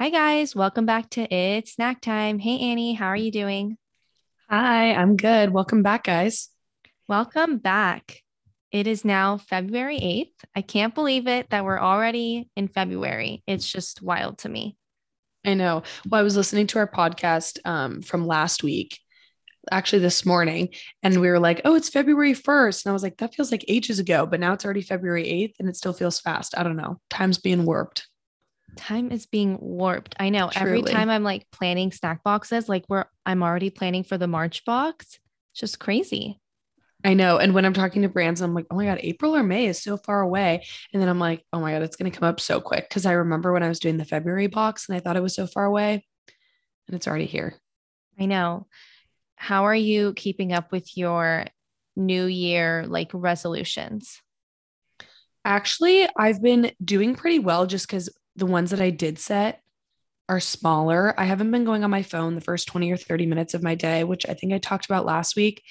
Hi, guys. Welcome back to It's Snack Time. Hey, Annie, how are you doing? Hi, I'm good. Welcome back, guys. Welcome back. It is now February 8th. I can't believe it that we're already in February. It's just wild to me. I know. Well, I was listening to our podcast um, from last week, actually this morning, and we were like, oh, it's February 1st. And I was like, that feels like ages ago, but now it's already February 8th and it still feels fast. I don't know. Time's being warped. Time is being warped. I know. Every time I'm like planning snack boxes, like we're I'm already planning for the March box. It's just crazy. I know. And when I'm talking to brands, I'm like, oh my God, April or May is so far away. And then I'm like, oh my God, it's going to come up so quick. Cause I remember when I was doing the February box and I thought it was so far away and it's already here. I know. How are you keeping up with your new year like resolutions? Actually, I've been doing pretty well just because the ones that I did set are smaller. I haven't been going on my phone the first 20 or 30 minutes of my day, which I think I talked about last week.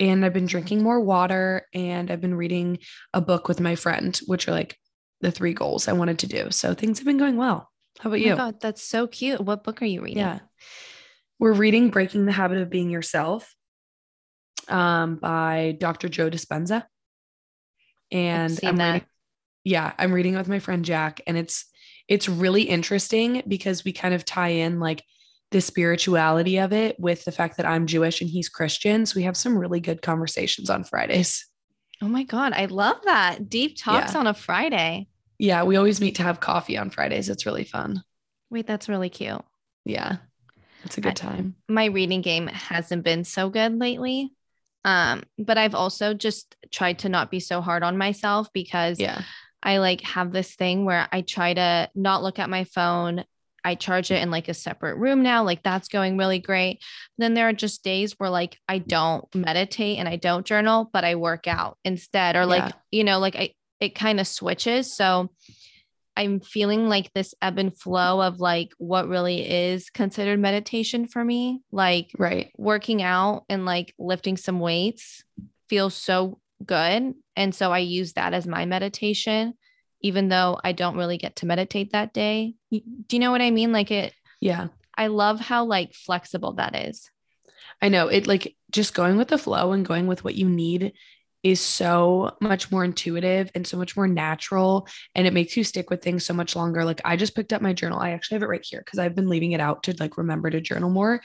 And I've been drinking more water and I've been reading a book with my friend, which are like the three goals I wanted to do. So things have been going well. How about you? Oh you? God, that's so cute. What book are you reading? Yeah. We're reading Breaking the Habit of Being Yourself um, by Dr. Joe Dispenza. And I'm that. reading, yeah, I'm reading it with my friend Jack, and it's it's really interesting because we kind of tie in like the spirituality of it with the fact that I'm Jewish and he's Christian. So we have some really good conversations on Fridays. Oh my God, I love that. Deep talks Yeah. on a Friday. Yeah, we always meet to have coffee on Fridays. It's really fun. Wait, that's really cute. Yeah. It's a good I- time. My reading game hasn't been so good lately. Um, but I've also just tried to not be so hard on myself because Yeah. I like have this thing where I try to not look at my phone. I charge it in like a separate room now. Like that's going really great. Then there are just days where like I don't meditate and I don't journal, but I work out instead. Or like, Yeah. you know, like I it kind of switches. So I'm feeling like this ebb and flow of like what really is considered meditation for me. Like Right. working out and like lifting some weights feels so good. And so I use that as my meditation, even though I don't really get to meditate that day. Do you know what I mean? Like it, Yeah. I love how like flexible that is. I know it like just going with the flow and going with what you need is so much more intuitive and so much more natural and it makes you stick with things so much longer. Like I just picked up my journal. I actually have it right here because I've been leaving it out to like remember to journal more.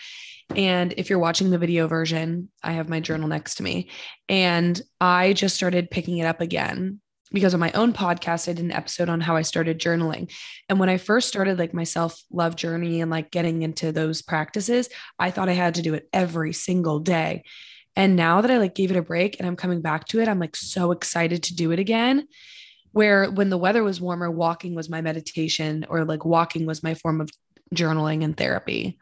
And if you're watching the video version, I have my journal next to me. And I just started picking it up again because on my own podcast, I did an episode on how I started journaling. And when I first started like my self love journey and like getting into those practices, I thought I had to do it every single day. And now that I like gave it a break and I'm coming back to it, I'm like so excited to do it again. Where when the weather was warmer, walking was my meditation or like walking was my form of journaling and therapy.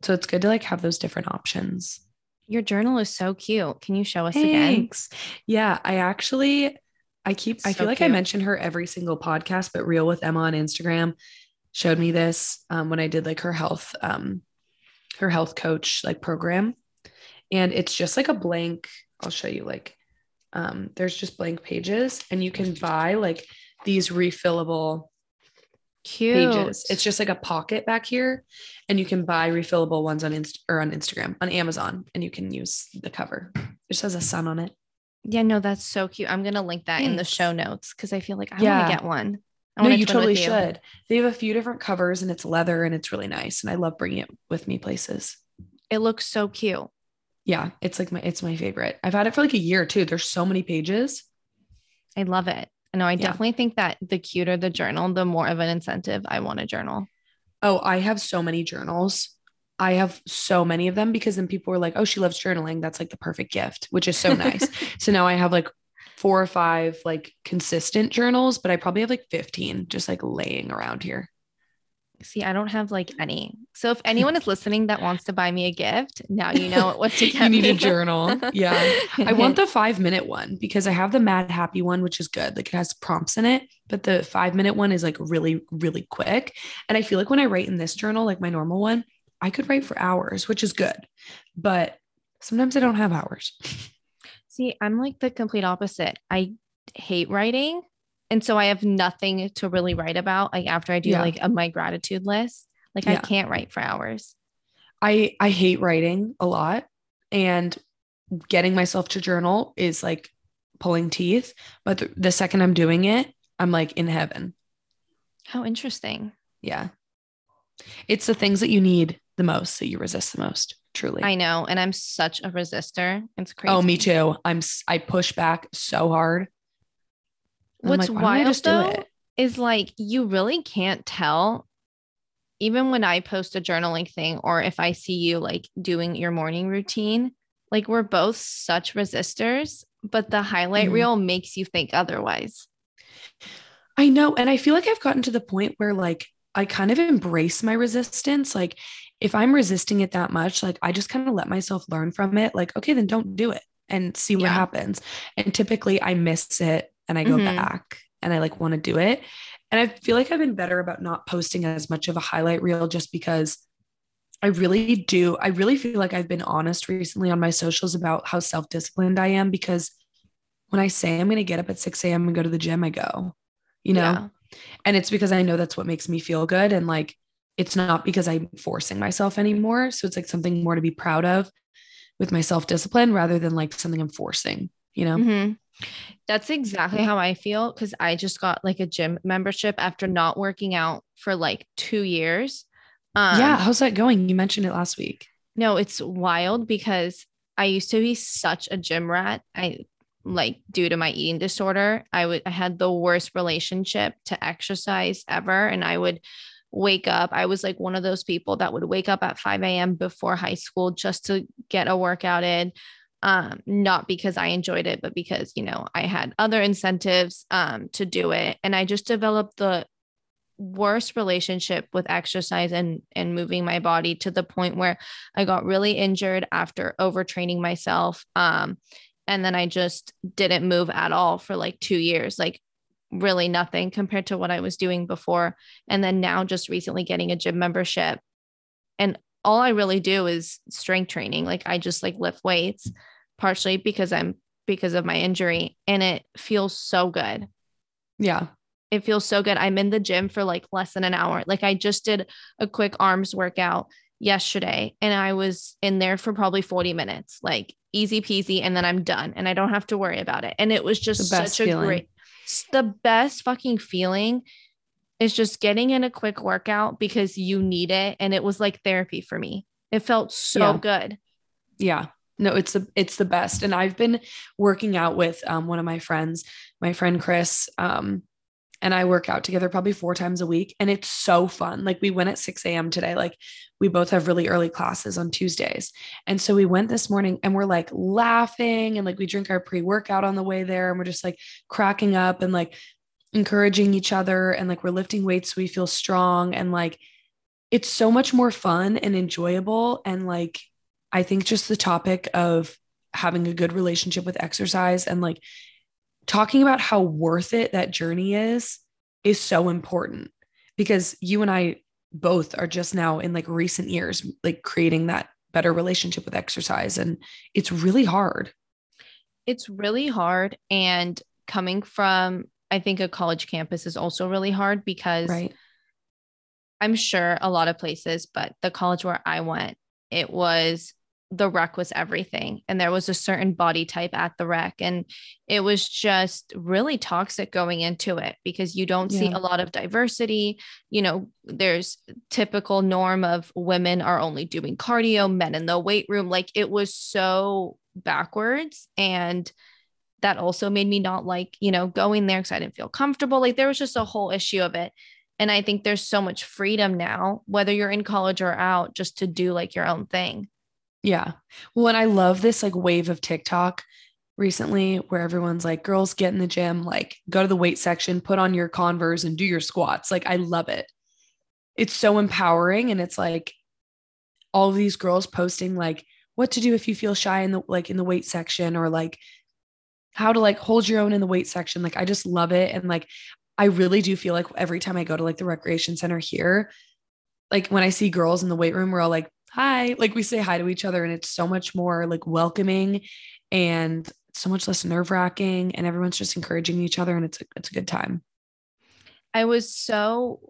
So it's good to like have those different options. Your journal is so cute. Can you show us again? Thanks. Yeah, I actually I keep I feel like I cute. mention her every single podcast, but Real with Emma on Instagram showed me this um, when I did like her health um her health coach like program. And it's just like a blank, I'll show you like um there's just blank pages and you can buy like these refillable Cute. pages. It's just like a pocket back here, and you can buy refillable ones on Inst or on Instagram on Amazon, and you can use the cover. It just has a sun on it. yeah, no, that's so cute. I'm gonna link that in the show notes because I feel like I Yeah. want to get one. I No, you totally should. They have a few different covers, and it's leather, and it's really nice. And I love bringing it with me places. It looks so cute. Yeah, it's like my it's my favorite. I've had it for like a year too. There's so many pages. I love it. No, I Yeah. definitely think that the cuter the journal, the more of an incentive I want to journal. Oh, I have so many journals. I have so many of them because then people were like, "Oh, she loves journaling. That's like the perfect gift," which is so nice. So now I have like four or five like consistent journals, but I probably have like 15 just like laying around here. See, I don't have like any. So if anyone is listening that wants to buy me a gift, now you know what to get. you need me. a journal. Yeah. I want the five minute one because I have the Madhappy one, which is good. Like it has prompts in it, but the five minute one is like really, really quick. And I feel like when I write in this journal, like my normal one, I could write for hours, which is good. But sometimes I don't have hours. See, I'm like the complete opposite. I hate writing. And so I have nothing to really write about. Like after I do Yeah. like a, my gratitude list, Like I can't write for hours. I I hate writing a lot and getting myself to journal is like pulling teeth, but the, the second I'm doing it, I'm like in heaven. How interesting. Yeah. It's the things that you need the most that you resist the most, truly. I know. And I'm such a resistor. It's crazy. oh, me too. I'm I push back so hard. What's like, wild just though is like you really can't tell even when I post a journaling thing or if I see you like doing your morning routine, like we're both such resistors, but the highlight Mhm. reel makes you think otherwise. I know. And I feel like I've gotten to the point where like I kind of embrace my resistance. Like if I'm resisting it that much, like I just kind of let myself learn from it. Like, okay, then don't do it and see what Yeah. happens. And typically I miss it and I go Mhm. back and I like want to do it. And I feel like I've been better about not posting as much of a highlight reel just because I really do. I really feel like I've been honest recently on my socials about how self disciplined I am because when I say I'm going to get up at 6 a.m. and go to the gym, I go, you know? Yeah. And it's because I know that's what makes me feel good. And like, it's not because I'm forcing myself anymore. So it's like something more to be proud of with my self discipline rather than like something I'm forcing, you know? Mhm. That's exactly how I feel because I just got like a gym membership after not working out for like two years. Um, yeah. How's that going? You mentioned it last week. No, it's wild because I used to be such a gym rat. I like due to my eating disorder, I would I had the worst relationship to exercise ever. And I would wake up. I was like one of those people that would wake up at 5 a.m. before high school just to get a workout in. Um, not because I enjoyed it, but because, you know, I had other incentives um to do it. And I just developed the worst relationship with exercise and and moving my body to the point where I got really injured after overtraining myself um and then I just didn't move at all for like 2 years like really nothing compared to what I was doing before. And then now just recently getting a gym membership. And all I really do is strength training. Like I just like lift weights partially because I'm because of my injury and it feels so good Yeah. it feels so good. I'm in the gym for like less than an hour. Like I just did a quick arms workout yesterday and I was in there for probably 40 minutes, like easy peasy. And then I'm done and I don't have to worry about it. And it was just such a feeling. great, the best fucking feeling is just getting in a quick workout because you need it. And it was like therapy for me. It felt so Yeah. good. Yeah. No, it's the it's the best. And I've been working out with um, one of my friends, my friend Chris. Um, and I work out together probably four times a week. And it's so fun. Like we went at 6 a.m. today. Like we both have really early classes on Tuesdays. And so we went this morning and we're like laughing and like we drink our pre-workout on the way there and we're just like cracking up and like encouraging each other and like we're lifting weights so we feel strong and like it's so much more fun and enjoyable and like I think just the topic of having a good relationship with exercise and like talking about how worth it that journey is is so important because you and I both are just now in like recent years like creating that better relationship with exercise and it's really hard. it's really hard and coming from i think a college campus is also really hard because Right. i'm sure a lot of places but the college where i went it was the rec was everything and there was a certain body type at the rec and it was just really toxic going into it because you don't see a lot of diversity. You know there's typical norm of women are only doing cardio men in the weight room. Like it was so backwards and that also made me not like you know going there because i didn't feel comfortable. Like there was just a whole issue of it. And i think there's so much freedom now whether you're in college or out just to do like your own thing Yeah. Well, and I love this like wave of TikTok recently where everyone's like, girls get in the gym, like go to the weight section, put on your Converse and do your squats. Like, I love it. It's so empowering. And it's like all of these girls posting like what to do if you feel shy in the like in the weight section or like how to like hold your own in the weight section. Like, I just love it. And like, I really do feel like every time I go to like the recreation center here, like when I see girls in the weight room, we're all like, hi, like we say hi to each other and it's so much more like welcoming and so much less nerve wracking and everyone's just encouraging each other and it's a, it's a good time. I was so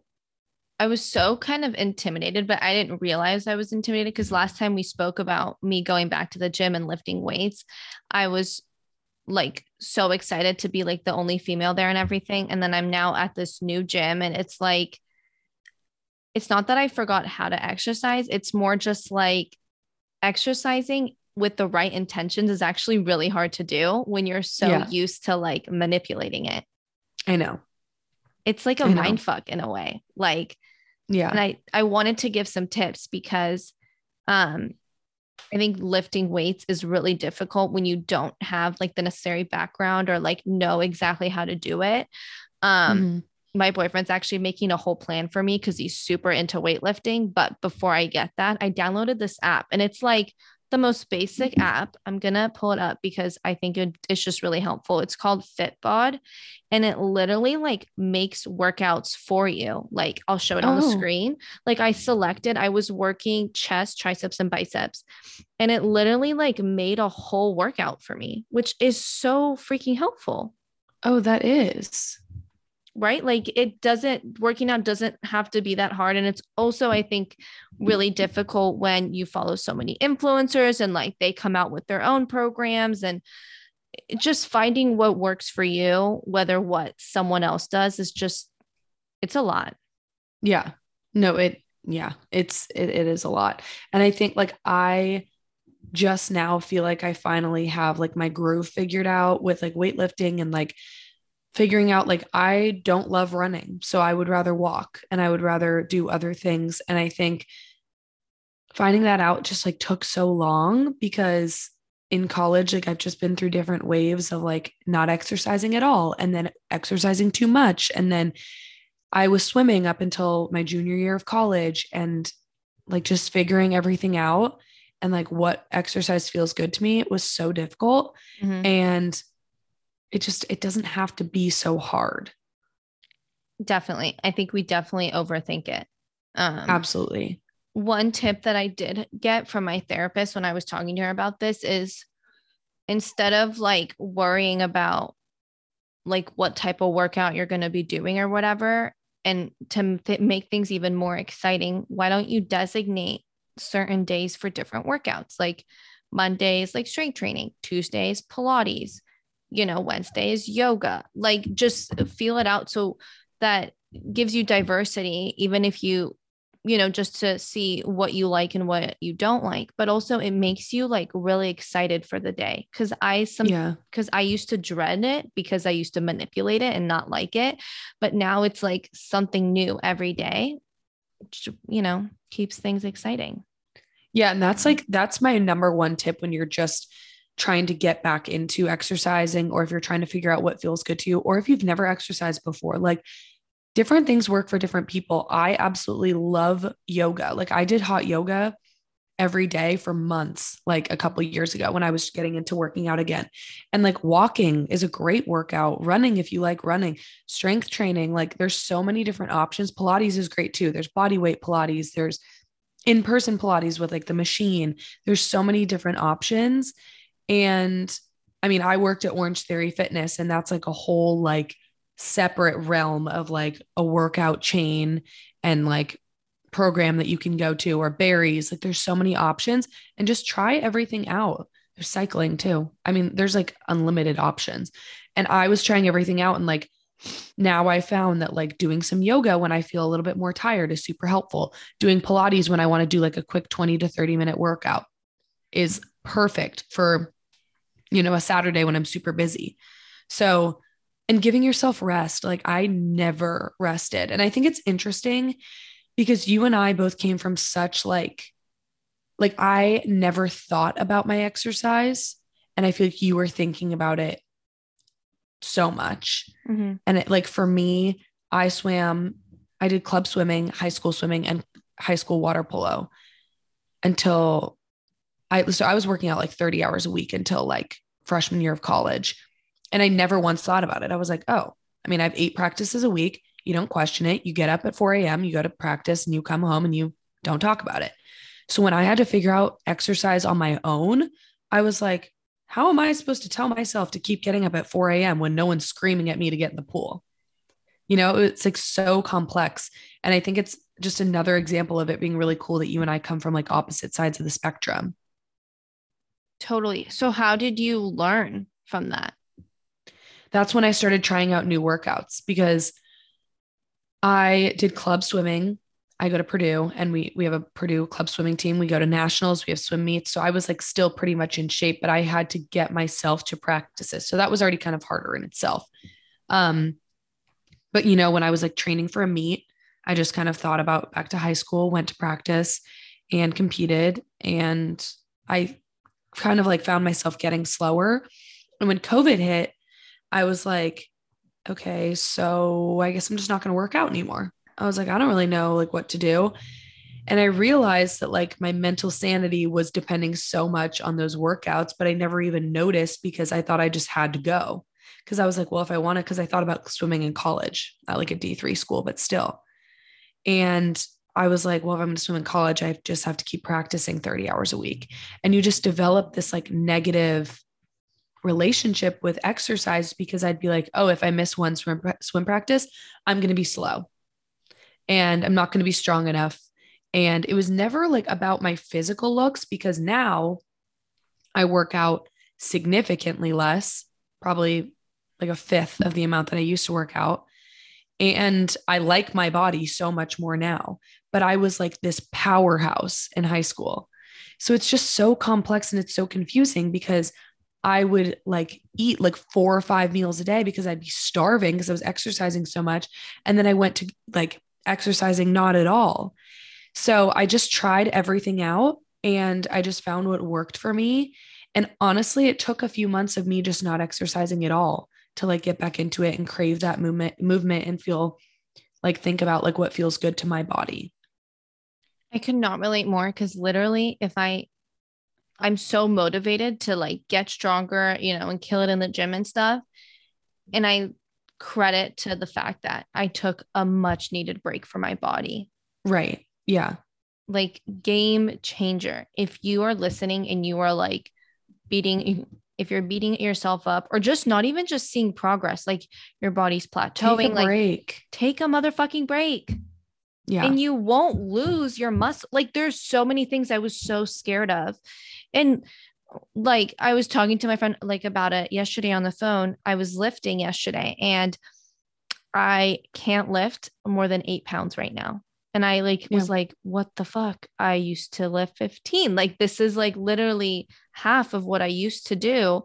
I was so kind of intimidated, but I didn't realize I was intimidated because last time we spoke about me going back to the gym and lifting weights, I was like so excited to be like the only female there and everything. And then I'm now at this new gym and it's like, it's not that I forgot how to exercise, it's more just like exercising with the right intentions is actually really hard to do when you're so yeah. used to like manipulating it. I know. It's like a mind fuck in a way. Like, yeah. And I I wanted to give some tips because um I think lifting weights is really difficult when you don't have like the necessary background or like know exactly how to do it. Um mm-hmm. My boyfriend's actually making a whole plan for me cuz he's super into weightlifting, but before I get that, I downloaded this app and it's like the most basic mm-hmm. app. I'm going to pull it up because I think it, it's just really helpful. It's called Fitbod and it literally like makes workouts for you. Like I'll show it on the oh. screen. Like I selected, I was working chest, triceps, and biceps, and it literally like made a whole workout for me, which is so freaking helpful. Oh, that is right? Like it doesn't working out doesn't have to be that hard. And it's also i think really difficult when you follow so many influencers and like they come out with their own programs and just finding what works for you whether what someone else does is just it's a lot. Yeah. No it yeah it's it, it is a lot. And i think like i just now feel like i finally have like my groove figured out with like weightlifting and like figuring out like I don't love running, so I would rather walk and I would rather do other things. And I think finding that out just like took so long because in college, like I've just been through different waves of like not exercising at all and then exercising too much. And then I was swimming up until my junior year of college and like just figuring everything out and like what exercise feels good to me it was so difficult. Mm-hmm. And it just it doesn't have to be so hard. Definitely. I think we definitely overthink it. Um absolutely. one tip that i did get from my therapist when i was talking to her about this is instead of like worrying about like what type of workout you're going to be doing or whatever and to th- make things even more exciting why don't you designate certain days for different workouts? Like mondays like strength training tuesdays pilates you know, Wednesday is yoga. Like just feel it out so that gives you diversity, even if you, you know, just to see what you like and what you don't like, but also it makes you like really excited for the day. Cause I some yeah, because I used to dread it because I used to manipulate it and not like it. But now it's like something new every day, which, you know, keeps things exciting. Yeah. And that's like, that's my number one tip when you're just trying to get back into exercising or if you're trying to figure out what feels good to you or if you've never exercised before like different things work for different people. I absolutely love yoga. Like i did hot yoga every day for months like a couple years ago when i was getting into working out again. And like walking is a great workout. Running if you like running strength training like there's so many different options. Pilates is great too. There's body weight pilates. There's in-person pilates with like the machine. There's so many different options and I mean, I worked at Orangetheory Fitness, and that's like a whole like separate realm of like a workout chain and like program that you can go to or Barry's. Like there's so many options and just try everything out. There's cycling too. I mean, there's like unlimited options. And I was trying everything out and like now I found that like doing some yoga when I feel a little bit more tired is super helpful. Doing Pilates when I want to do like a quick 20 to 30 minute workout is perfect for, you know, a Saturday when I'm super busy. So, and giving yourself rest. Like I never rested. And I think it's interesting because you and I both came from such like, like I never thought about my exercise. And I feel like you were thinking about it so much. Mm-hmm. And it like for me, I swam, I did club swimming, high school swimming, and high school water polo until I so I was working out like 30 hours a week until like freshman year of college. And I never once thought about it. I was like, oh, I mean, I have eight practices a week. You don't question it. You get up at 4 a.m., you go to practice and you come home and you don't talk about it. So when I had to figure out exercise on my own, I was like, how am I supposed to tell myself to keep getting up at 4 a.m. when no one's screaming at me to get in the pool? You know, it's like so complex. And I think it's just another example of it being really cool that you and I come from like opposite sides of the spectrum. Totally. So, how did you learn from that? That's when I started trying out new workouts because I did club swimming. I go to Purdue and we we have a Purdue club swimming team. We go to nationals, we have swim meets. So I was like still pretty much in shape, but I had to get myself to practices. So that was already kind of harder in itself. Um but you know, when I was like training for a meet, I just kind of thought about back to high school, went to practice and competed and I kind of like found myself getting slower. And when COVID hit, I was like, okay, so I guess I'm just not going to work out anymore. I was like, I don't really know like what to do. And I realized that like my mental sanity was depending so much on those workouts, but I never even noticed because I thought I just had to go. Cause I was like, well, if I want to, because I thought about swimming in college at like a D3 school, but still. And I was like, well, if I'm going to swim in college, I just have to keep practicing 30 hours a week. And you just develop this like negative relationship with exercise because I'd be like, oh, if I miss one swim, swim practice, I'm going to be slow and I'm not going to be strong enough. And it was never like about my physical looks because now I work out significantly less, probably like a fifth of the amount that I used to work out. And I like my body so much more now. But I was like this powerhouse in high school. So it's just so complex and it's so confusing because I would like eat like four or five meals a day because I'd be starving because I was exercising so much. And then I went to like exercising not at all. So I just tried everything out and I just found what worked for me. And honestly, it took a few months of me just not exercising at all to like get back into it and crave that movement movement and feel like think about like what feels good to my body. I could not relate more because literally if I I'm so motivated to like get stronger, you know, and kill it in the gym and stuff. And I credit to the fact that I took a much needed break for my body. Right. Yeah. Like game changer. If you are listening and you are like beating if you're beating yourself up or just not even just seeing progress, like your body's plateauing, take like break. take a motherfucking break. Yeah. And you won't lose your muscle. Like there's so many things I was so scared of. And like I was talking to my friend like about it yesterday on the phone. I was lifting yesterday and I can't lift more than eight pounds right now. And I like yeah. was like, what the fuck? I used to lift 15. Like this is like literally half of what I used to do.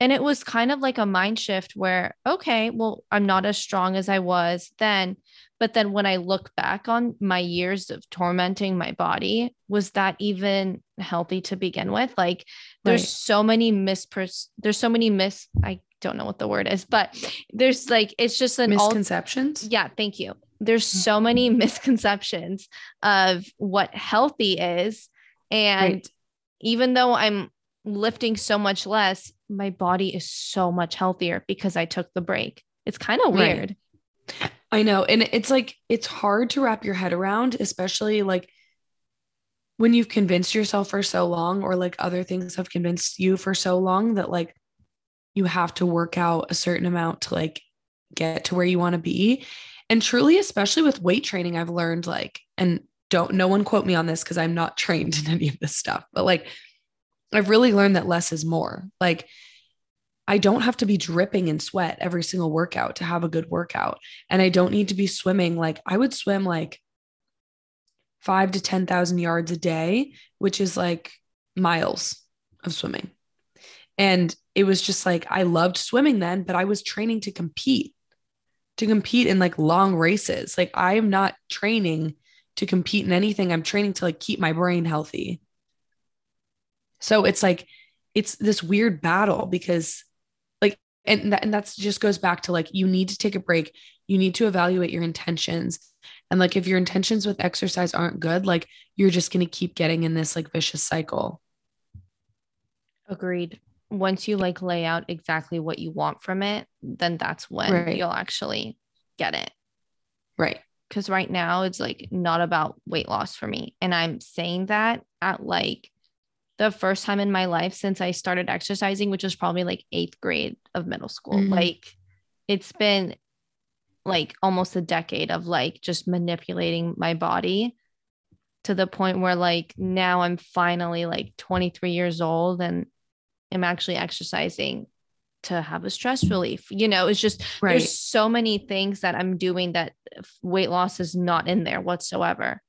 And it was kind of like a mind shift where, okay, well, I'm not as strong as I was then. But then when I look back on my years of tormenting my body, was that even healthy to begin with? Like there's right. so many mispers there's so many mis I don't know what the word is, but there's like it's just an misconceptions. All, yeah, thank you. There's mm-hmm. so many misconceptions of what healthy is. And right. even though I'm lifting so much less, my body is so much healthier because I took the break. It's kind of weird. Right. I know. And it's like, it's hard to wrap your head around, especially like when you've convinced yourself for so long, or like other things have convinced you for so long that like you have to work out a certain amount to like get to where you want to be. And truly, especially with weight training, I've learned like, and don't, no one quote me on this because I'm not trained in any of this stuff, but like, I've really learned that less is more. Like, I don't have to be dripping in sweat every single workout to have a good workout. And I don't need to be swimming. Like, I would swim like five to 10,000 yards a day, which is like miles of swimming. And it was just like, I loved swimming then, but I was training to compete, to compete in like long races. Like, I am not training to compete in anything. I'm training to like keep my brain healthy. So it's like, it's this weird battle because and that, and that's just goes back to like, you need to take a break. You need to evaluate your intentions. And like, if your intentions with exercise aren't good, like, you're just going to keep getting in this like vicious cycle. Agreed. Once you like lay out exactly what you want from it, then that's when right. you'll actually get it. Right. Because right now it's like not about weight loss for me. And I'm saying that at like the first time in my life since I started exercising, which was probably like eighth grade of middle school. Mm-hmm. Like it's been like almost a decade of like just manipulating my body to the point where like now I'm finally like 23 years old and I'm actually exercising to have a stress relief. You know, it's just right. there's so many things that I'm doing that weight loss is not in there whatsoever.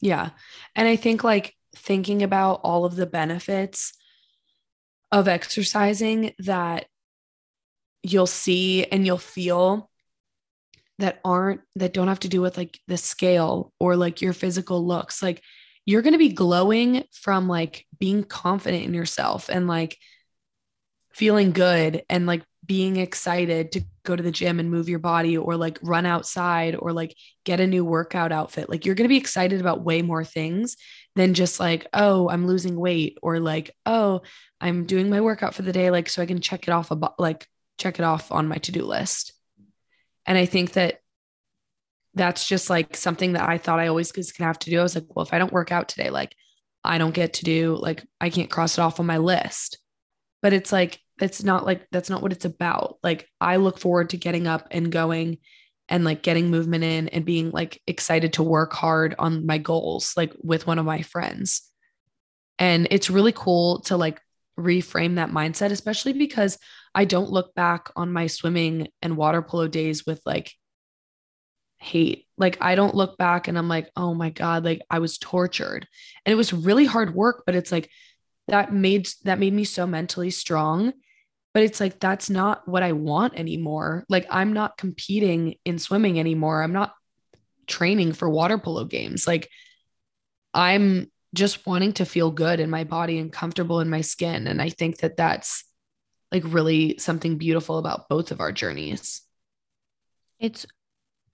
Yeah. And I think like thinking about all of the benefits of exercising that you'll see and you'll feel that aren't that don't have to do with like the scale or like your physical looks. Like you're going to be glowing from like being confident in yourself and like feeling good and like being excited to go to the gym and move your body or like run outside or like get a new workout outfit. Like you're going to be excited about way more things than just like oh i'm losing weight or like oh i'm doing my workout for the day like so i can check it off about like check it off on my to-do list and I think that that's just like something that I thought I always was gonna have to do. I was like, well, if I don't work out today, like I don't get to do, like I can't cross it off on my list. But it's like, it's not like that's not what it's about. Like I look forward to getting up and going and like getting movement in and being like excited to work hard on my goals, like with one of my friends. And it's really cool to like reframe that mindset, especially because I don't look back on my swimming and water polo days with like hate. Like I don't look back and I'm like, oh my God, like I was tortured. And it was really hard work, but it's like that made that made me so mentally strong. But it's like that's not what I want anymore. Like I'm not competing in swimming anymore. I'm not training for water polo games. Like I'm just wanting to feel good in my body and comfortable in my skin. And I think that that's like really something beautiful about both of our journeys. It's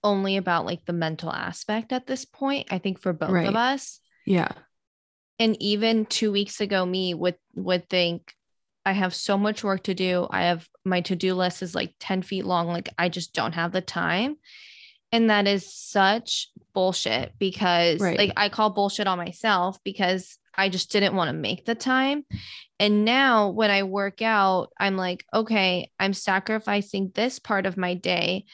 only about like the mental aspect at this point, I think for both right. of us. Yeah. And even two weeks ago, me would would think I have so much work to do. I have my to-do list is like 10 feet long. Like I just don't have the time. And that is such bullshit because right. like I call bullshit on myself because I just didn't want to make the time. And now when I work out, I'm like, okay, I'm sacrificing this part of my day,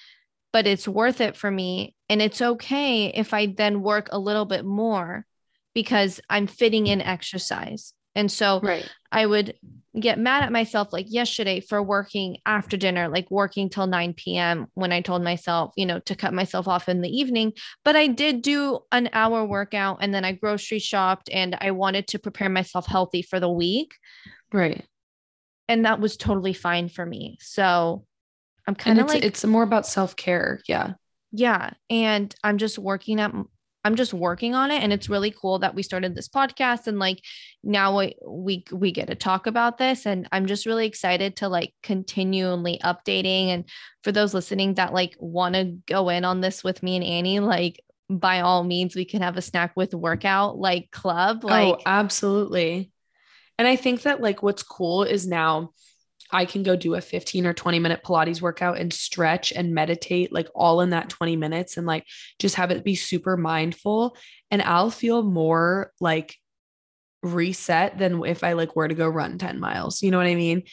but it's worth it for me. And it's okay if I then work a little bit more because I'm fitting in exercise. And so right. I would get mad at myself like yesterday for working after dinner, like working till 9 p.m. when I told myself, you know, to cut myself off in the evening. But I did do an hour workout and then I grocery shopped and I wanted to prepare myself healthy for the week. Right. And that was totally fine for me. So I'm kind of like, it's more about self care. Yeah. Yeah. And I'm just working at I'm just working on it and it's really cool that we started this podcast and like now we we, we get to talk about this and I'm just really excited to like continually updating and for those listening that like want to go in on this with me and Annie like by all means we can have a snack with workout like club oh, like oh, absolutely. And I think that like what's cool is now I can go do a 15 or 20 minute Pilates workout and stretch and meditate like all in that 20 minutes and like just have it be super mindful. And I'll feel more like reset than if I like were to go run 10 miles. You know what I mean?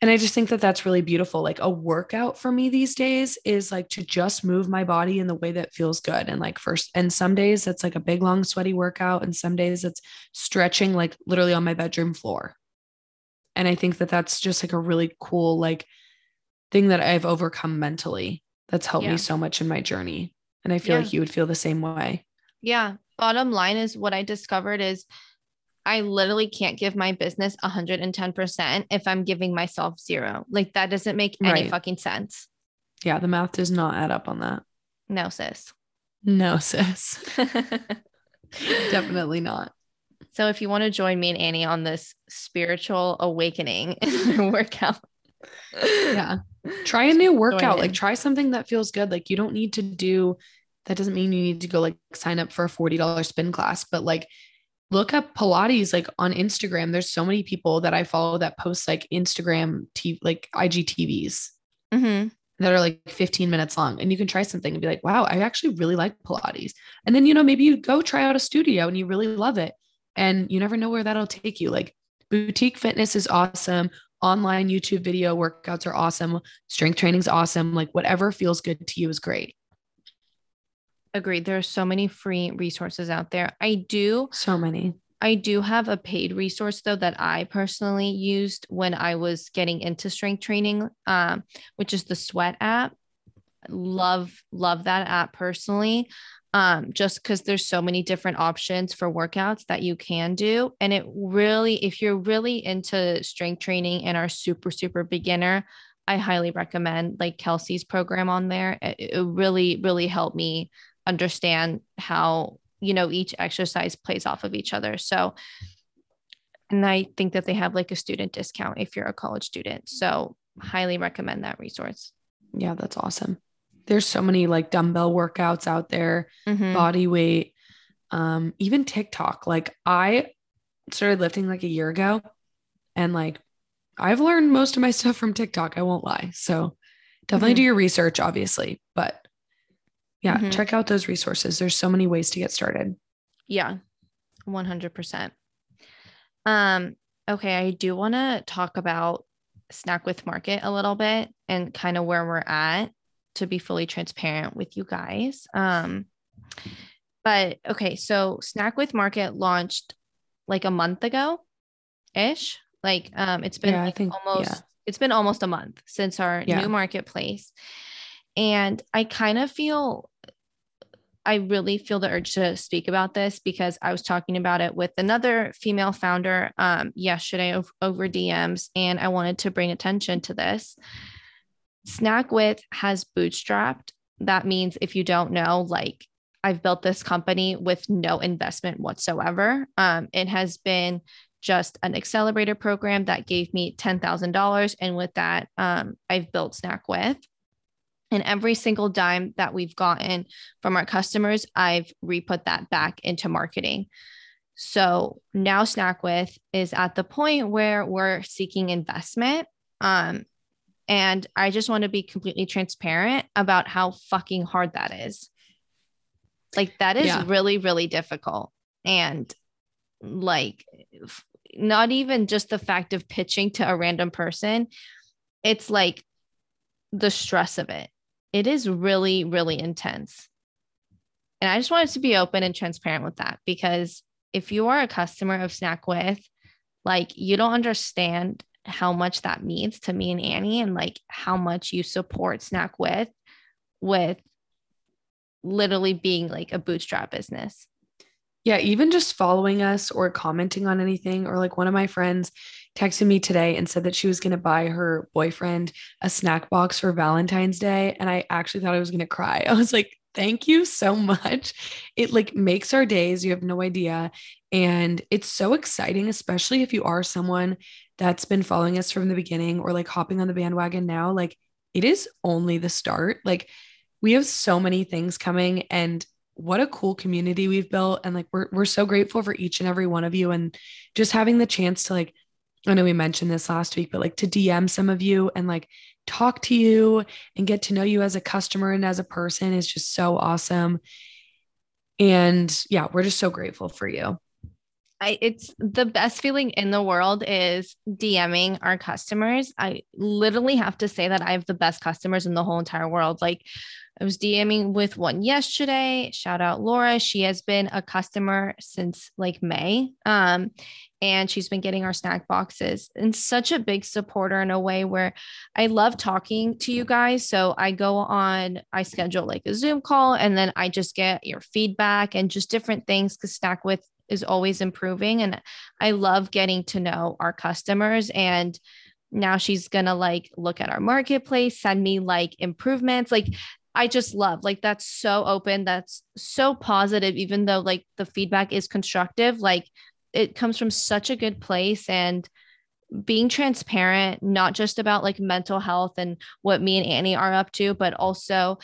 And I just think that that's really beautiful. Like a workout for me these days is like to just move my body in the way that feels good. And like first, and some days it's like a big, long, sweaty workout. And some days it's stretching like literally on my bedroom floor. And I think that that's just like a really cool, like, thing that I've overcome mentally that's helped yeah. me so much in my journey. And I feel yeah. like you would feel the same way. Yeah. Bottom line is what I discovered is I literally can't give my business 110% if I'm giving myself zero. Like that doesn't make any right. fucking sense. Yeah. The math does not add up on that. No, sis. No, sis. Definitely not. So if you want to join me and Annie on this spiritual awakening workout, yeah, try a new workout. Like try something that feels good. Like you don't need to do. That doesn't mean you need to go like sign up for a forty dollars spin class, but like look up Pilates like on Instagram. There's so many people that I follow that post like Instagram TV, like IGTVs. Mm-hmm that are like 15 minutes long and you can try something and be like wow i actually really like pilates and then you know maybe you go try out a studio and you really love it and you never know where that'll take you. Like boutique fitness is awesome. online YouTube video workouts are awesome. Strength training's awesome. Like whatever feels good to you is great. Agreed. There are so many free resources out there. I do so many. I do have a paid resource though that I personally used when I was getting into strength training, um, which is the Sweat app. Love, love that app personally. Um, just because there's so many different options for workouts that you can do. And it really, if you're really into strength training and are super, super beginner, I highly recommend like Kelsey's program on there. It, it really, really helped me understand how you know each exercise plays off of each other so and i think that they have like a student discount if you're a college student so highly recommend that resource yeah that's awesome there's so many like dumbbell workouts out there mm-hmm. body weight um even tiktok like i started lifting like a year ago and like i've learned most of my stuff from tiktok i won't lie so definitely mm-hmm. do your research obviously but yeah, mm-hmm. check out those resources. There's so many ways to get started. Yeah, 100%. Um, okay, I do want to talk about Snack with Market a little bit and kind of where we're at to be fully transparent with you guys. Um, but okay, so Snack with Market launched like a month ago ish. Like um it's been yeah, like think, almost yeah. it's been almost a month since our yeah. new marketplace. And I kind of feel, I really feel the urge to speak about this because I was talking about it with another female founder um, yesterday over, over DMs, and I wanted to bring attention to this. Snack with has bootstrapped. That means if you don't know, like I've built this company with no investment whatsoever. Um, it has been just an accelerator program that gave me $10,000. And with that, um, I've built Snack with. And every single dime that we've gotten from our customers, I've re-put that back into marketing. So now Snack With is at the point where we're seeking investment. Um, and I just want to be completely transparent about how fucking hard that is. Like, that is yeah. really, really difficult. And like, not even just the fact of pitching to a random person, it's like the stress of it it is really, really intense. And I just wanted to be open and transparent with that because if you are a customer of Snack With, like you don't understand how much that means to me and Annie and like how much you support Snack With with literally being like a bootstrap business. Yeah, even just following us or commenting on anything, or like one of my friends texted me today and said that she was going to buy her boyfriend a snack box for Valentine's Day. And I actually thought I was going to cry. I was like, thank you so much. It like makes our days. You have no idea. And it's so exciting, especially if you are someone that's been following us from the beginning or like hopping on the bandwagon now. Like it is only the start. Like we have so many things coming and what a cool community we've built and like we're we're so grateful for each and every one of you and just having the chance to like I know we mentioned this last week, but like to DM some of you and like talk to you and get to know you as a customer and as a person is just so awesome. And yeah, we're just so grateful for you. I, it's the best feeling in the world is DMing our customers. I literally have to say that I have the best customers in the whole entire world. Like I was DMing with one yesterday. Shout out Laura. She has been a customer since like May. Um, and she's been getting our snack boxes and such a big supporter in a way where I love talking to you guys. So I go on, I schedule like a Zoom call and then I just get your feedback and just different things because Snack with is always improving. And I love getting to know our customers and now she's gonna like look at our marketplace send me like improvements like I just love like that's so open, that's so positive, even though like the feedback is constructive, like it comes from such a good place and being transparent, not just about like mental health and what me and Annie are up to, but also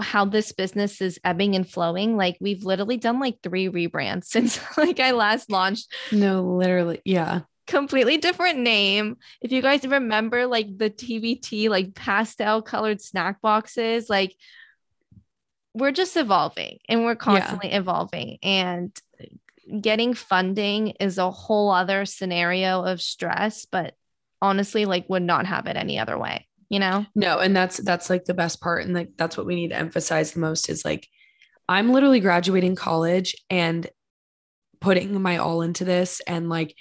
how this business is ebbing and flowing. Like we've literally done like three rebrands since like I last launched. No, literally. Yeah completely different name. If you guys remember like the TBT, like pastel colored snack boxes, like we're just evolving and we're constantly yeah. evolving. And uh, getting funding is a whole other scenario of stress, but honestly like would not have it any other way, you know? No, and that's that's like the best part and like that's what we need to emphasize the most is like I'm literally graduating college and putting my all into this and like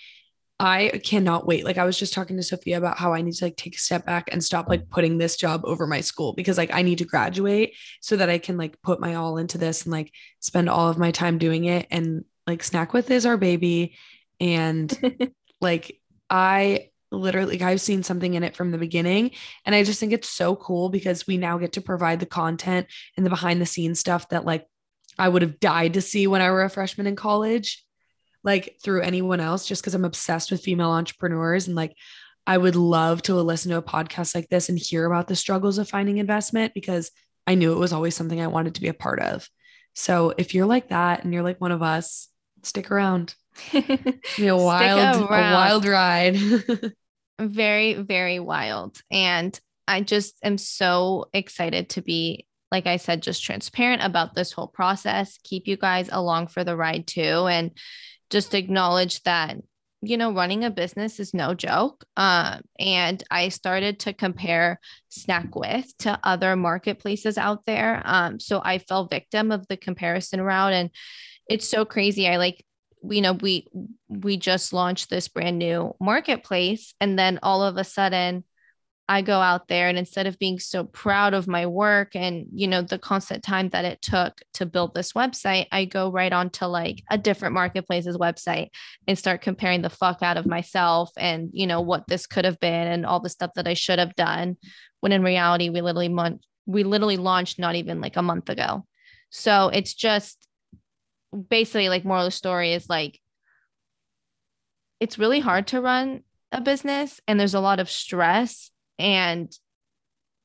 I cannot wait. Like I was just talking to Sophia about how I need to like take a step back and stop like putting this job over my school because like I need to graduate so that I can like put my all into this and like spend all of my time doing it and like snack with is our baby and like I literally I've seen something in it from the beginning and I just think it's so cool because we now get to provide the content and the behind the scenes stuff that like I would have died to see when I were a freshman in college like through anyone else just because I'm obsessed with female entrepreneurs and like I would love to listen to a podcast like this and hear about the struggles of finding investment because I knew it was always something I wanted to be a part of. So if you're like that and you're like one of us, stick around. be a wild, a wild ride. very, very wild. And I just am so excited to be, like I said, just transparent about this whole process, keep you guys along for the ride too. And just acknowledge that you know running a business is no joke um, and i started to compare Snack With to other marketplaces out there um, so i fell victim of the comparison route and it's so crazy i like you know we we just launched this brand new marketplace and then all of a sudden I go out there and instead of being so proud of my work and you know the constant time that it took to build this website, I go right onto like a different marketplace's website and start comparing the fuck out of myself and you know what this could have been and all the stuff that I should have done when in reality we literally mon- we literally launched not even like a month ago. So it's just basically like moral of the story is like it's really hard to run a business and there's a lot of stress and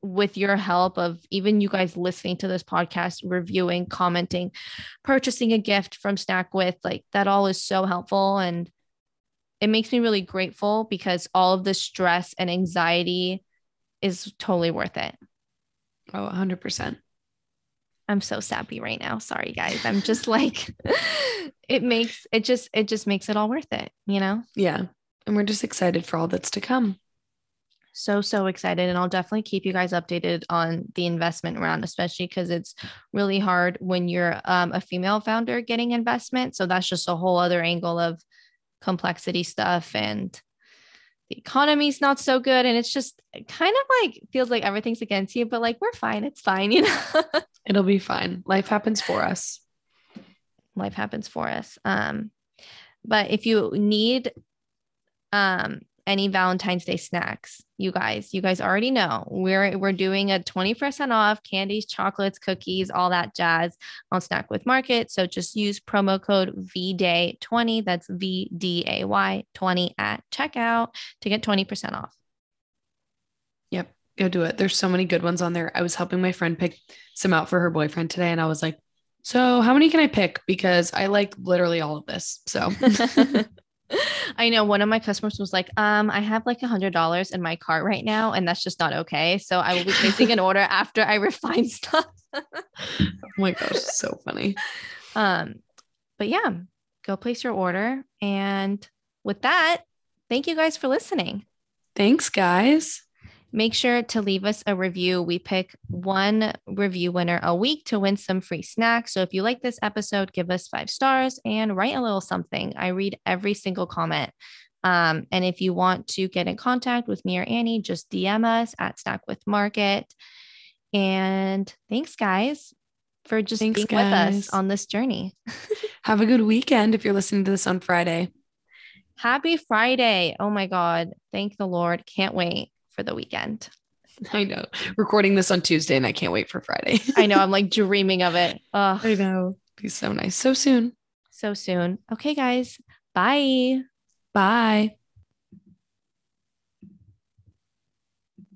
with your help of even you guys listening to this podcast, reviewing, commenting, purchasing a gift from snack with like that all is so helpful. And it makes me really grateful because all of the stress and anxiety is totally worth it. Oh, 100%. I'm so sappy right now. Sorry guys. I'm just like it makes it just it just makes it all worth it, you know? Yeah. And we're just excited for all that's to come so so excited and i'll definitely keep you guys updated on the investment round especially because it's really hard when you're um, a female founder getting investment so that's just a whole other angle of complexity stuff and the economy's not so good and it's just kind of like feels like everything's against you but like we're fine it's fine you know? It'll be fine. Life happens for us. Life happens for us. Um but if you need um any Valentine's Day snacks, you guys, you guys already know we're we're doing a 20% off candies, chocolates, cookies, all that jazz on Snack with Market. So just use promo code VDAY20, that's V D A Y 20 at checkout to get 20% off. Yep, go do it. There's so many good ones on there. I was helping my friend pick some out for her boyfriend today and I was like, "So, how many can I pick because I like literally all of this." So I know one of my customers was like, um, I have like a hundred dollars in my cart right now, and that's just not okay. So I will be placing an order after I refine stuff. oh my gosh, so funny. Um, but yeah, go place your order. And with that, thank you guys for listening. Thanks, guys. Make sure to leave us a review. We pick one review winner a week to win some free snacks. So if you like this episode, give us five stars and write a little something. I read every single comment. Um, and if you want to get in contact with me or Annie, just DM us at Snack with Market. And thanks, guys, for just thanks, being guys. with us on this journey. Have a good weekend if you're listening to this on Friday. Happy Friday. Oh my God. Thank the Lord. Can't wait for the weekend. I know. Recording this on Tuesday and I can't wait for Friday. I know. I'm like dreaming of it. Ugh. I know. Be so nice. So soon. So soon. Okay, guys. Bye. Bye.